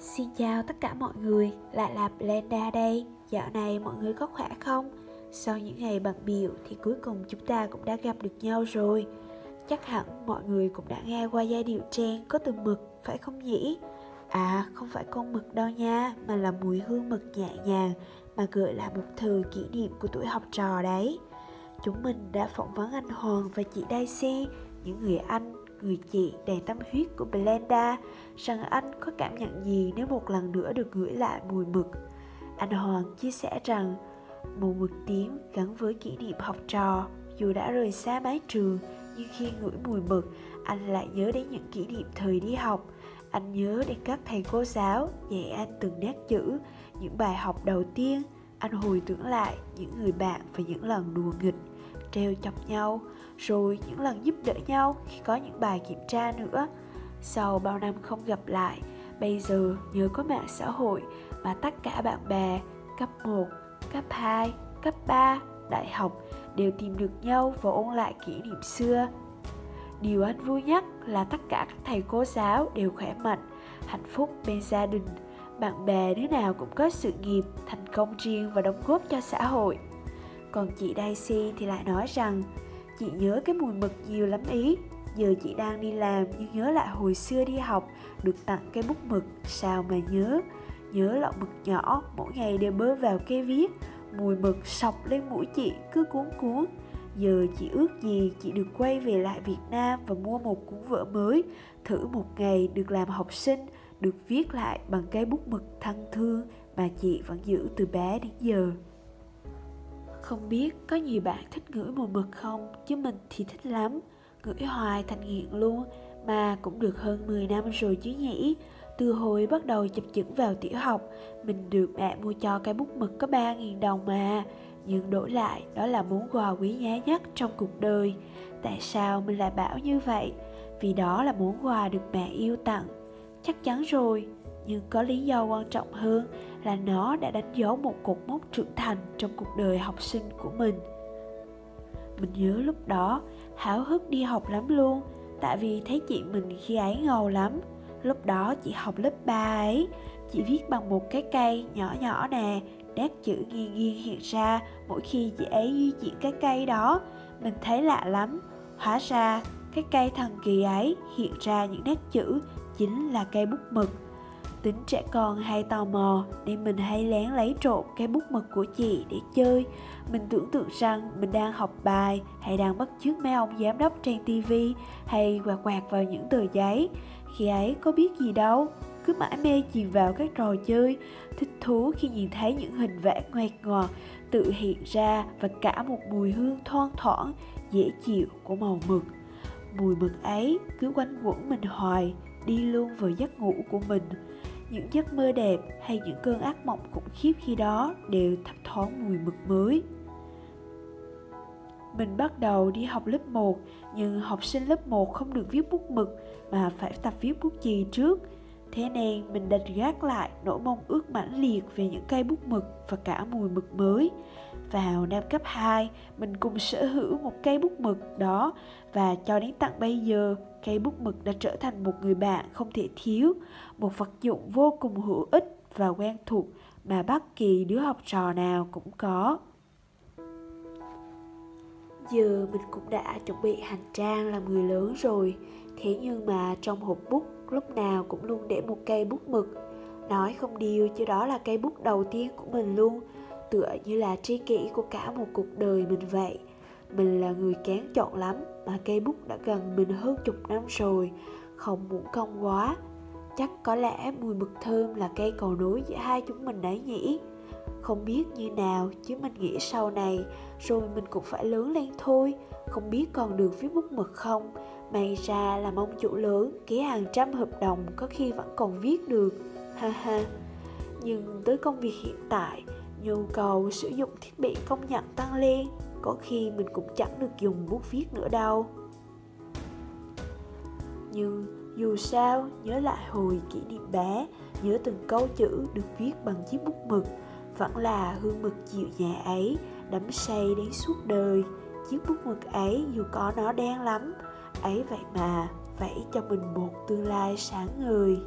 Xin chào tất cả mọi người, lại là Blenda đây Dạo này mọi người có khỏe không? Sau những ngày bận biểu thì cuối cùng chúng ta cũng đã gặp được nhau rồi Chắc hẳn mọi người cũng đã nghe qua giai điệu trên có từ mực, phải không nhỉ? À, không phải con mực đâu nha, mà là mùi hương mực nhẹ nhàng Mà gợi lại một thời kỷ niệm của tuổi học trò đấy Chúng mình đã phỏng vấn anh Hoàng và chị Daisy Những người anh người chị đầy tâm huyết của Blenda rằng anh có cảm nhận gì nếu một lần nữa được gửi lại mùi mực. Anh Hoàng chia sẻ rằng mùi mực tím gắn với kỷ niệm học trò, dù đã rời xa mái trường, nhưng khi ngửi mùi mực, anh lại nhớ đến những kỷ niệm thời đi học. Anh nhớ đến các thầy cô giáo dạy anh từng nét chữ, những bài học đầu tiên. Anh hồi tưởng lại những người bạn và những lần đùa nghịch treo chọc nhau rồi những lần giúp đỡ nhau khi có những bài kiểm tra nữa sau bao năm không gặp lại bây giờ nhờ có mạng xã hội mà tất cả bạn bè cấp 1, cấp 2, cấp 3, đại học đều tìm được nhau và ôn lại kỷ niệm xưa. Điều anh vui nhất là tất cả các thầy cô giáo đều khỏe mạnh, hạnh phúc bên gia đình. Bạn bè đứa nào cũng có sự nghiệp, thành công riêng và đóng góp cho xã hội. Còn chị Daisy thì lại nói rằng, Chị nhớ cái mùi mực nhiều lắm ý. Giờ chị đang đi làm nhưng nhớ lại hồi xưa đi học, Được tặng cái bút mực. Sao mà nhớ? Nhớ lọ mực nhỏ, Mỗi ngày đều bơ vào cây viết. Mùi mực sọc lên mũi chị, cứ cuốn cuốn. Giờ chị ước gì chị được quay về lại Việt Nam Và mua một cuốn vở mới. Thử một ngày được làm học sinh, Được viết lại bằng cây bút mực thân thương Mà chị vẫn giữ từ bé đến giờ không biết có nhiều bạn thích ngửi mùi mực không? Chứ mình thì thích lắm. Ngửi hoài thành nghiện luôn, Mà cũng được hơn 10 năm rồi chứ nhỉ? Từ hồi bắt đầu chập chững vào tiểu học, Mình được mẹ mua cho cái bút mực có 3.000 đồng mà. Nhưng đổi lại, đó là món quà quý giá nhất trong cuộc đời. Tại sao mình lại bảo như vậy? Vì đó là món quà được mẹ yêu tặng. Chắc chắn rồi, Nhưng có lý do quan trọng hơn là nó đã đánh dấu một cột mốc trưởng thành trong cuộc đời học sinh của mình. Mình nhớ lúc đó, háo hức đi học lắm luôn, tại vì thấy chị mình khi ấy ngầu lắm. Lúc đó chị học lớp 3 ấy, chị viết bằng một cái cây nhỏ nhỏ nè, nét chữ nghiêng nghiêng hiện ra mỗi khi chị ấy di chuyển cái cây đó. Mình thấy lạ lắm, hóa ra cái cây thần kỳ ấy hiện ra những nét chữ chính là cây bút mực. Tính trẻ con hay tò mò nên mình hay lén lấy trộm cái bút mực của chị để chơi. Mình tưởng tượng rằng mình đang học bài hay đang bắt chước mấy ông giám đốc trên tivi hay quạt quạt vào những tờ giấy. Khi ấy có biết gì đâu, cứ mãi mê chìm vào các trò chơi, thích thú khi nhìn thấy những hình vẽ ngoẹt ngọt tự hiện ra và cả một mùi hương thoang thoảng, dễ chịu của màu mực. Mùi mực ấy cứ quanh quẩn mình hoài, đi luôn vào giấc ngủ của mình những giấc mơ đẹp hay những cơn ác mộng khủng khiếp khi đó đều thấp thoáng mùi mực mới. Mình bắt đầu đi học lớp 1, nhưng học sinh lớp 1 không được viết bút mực mà phải tập viết bút chì trước. Thế nên mình đành gác lại nỗi mong ước mãnh liệt về những cây bút mực và cả mùi mực mới. Vào năm cấp 2, mình cùng sở hữu một cây bút mực đó và cho đến tận bây giờ, cây bút mực đã trở thành một người bạn không thể thiếu, một vật dụng vô cùng hữu ích và quen thuộc mà bất kỳ đứa học trò nào cũng có. Giờ mình cũng đã chuẩn bị hành trang làm người lớn rồi, thế nhưng mà trong hộp bút lúc nào cũng luôn để một cây bút mực. Nói không điều chứ đó là cây bút đầu tiên của mình luôn, tựa như là tri kỷ của cả một cuộc đời mình vậy. Mình là người kén chọn lắm mà cây bút đã gần mình hơn chục năm rồi, không muốn công quá. Chắc có lẽ mùi mực thơm là cây cầu nối giữa hai chúng mình đấy nhỉ? Không biết như nào chứ mình nghĩ sau này rồi mình cũng phải lớn lên thôi Không biết còn được viết bút mực không May ra là mong chủ lớn ký hàng trăm hợp đồng có khi vẫn còn viết được Ha ha Nhưng tới công việc hiện tại Nhu cầu sử dụng thiết bị công nhận tăng lên, Có khi mình cũng chẳng được dùng bút viết nữa đâu. Nhưng dù sao, nhớ lại hồi kỷ niệm bé, Nhớ từng câu chữ được viết bằng chiếc bút mực, Vẫn là hương mực dịu nhẹ ấy, Đắm say đến suốt đời. Chiếc bút mực ấy dù có nó đen lắm, ấy vậy mà, vẫy cho mình một tương lai sáng ngời.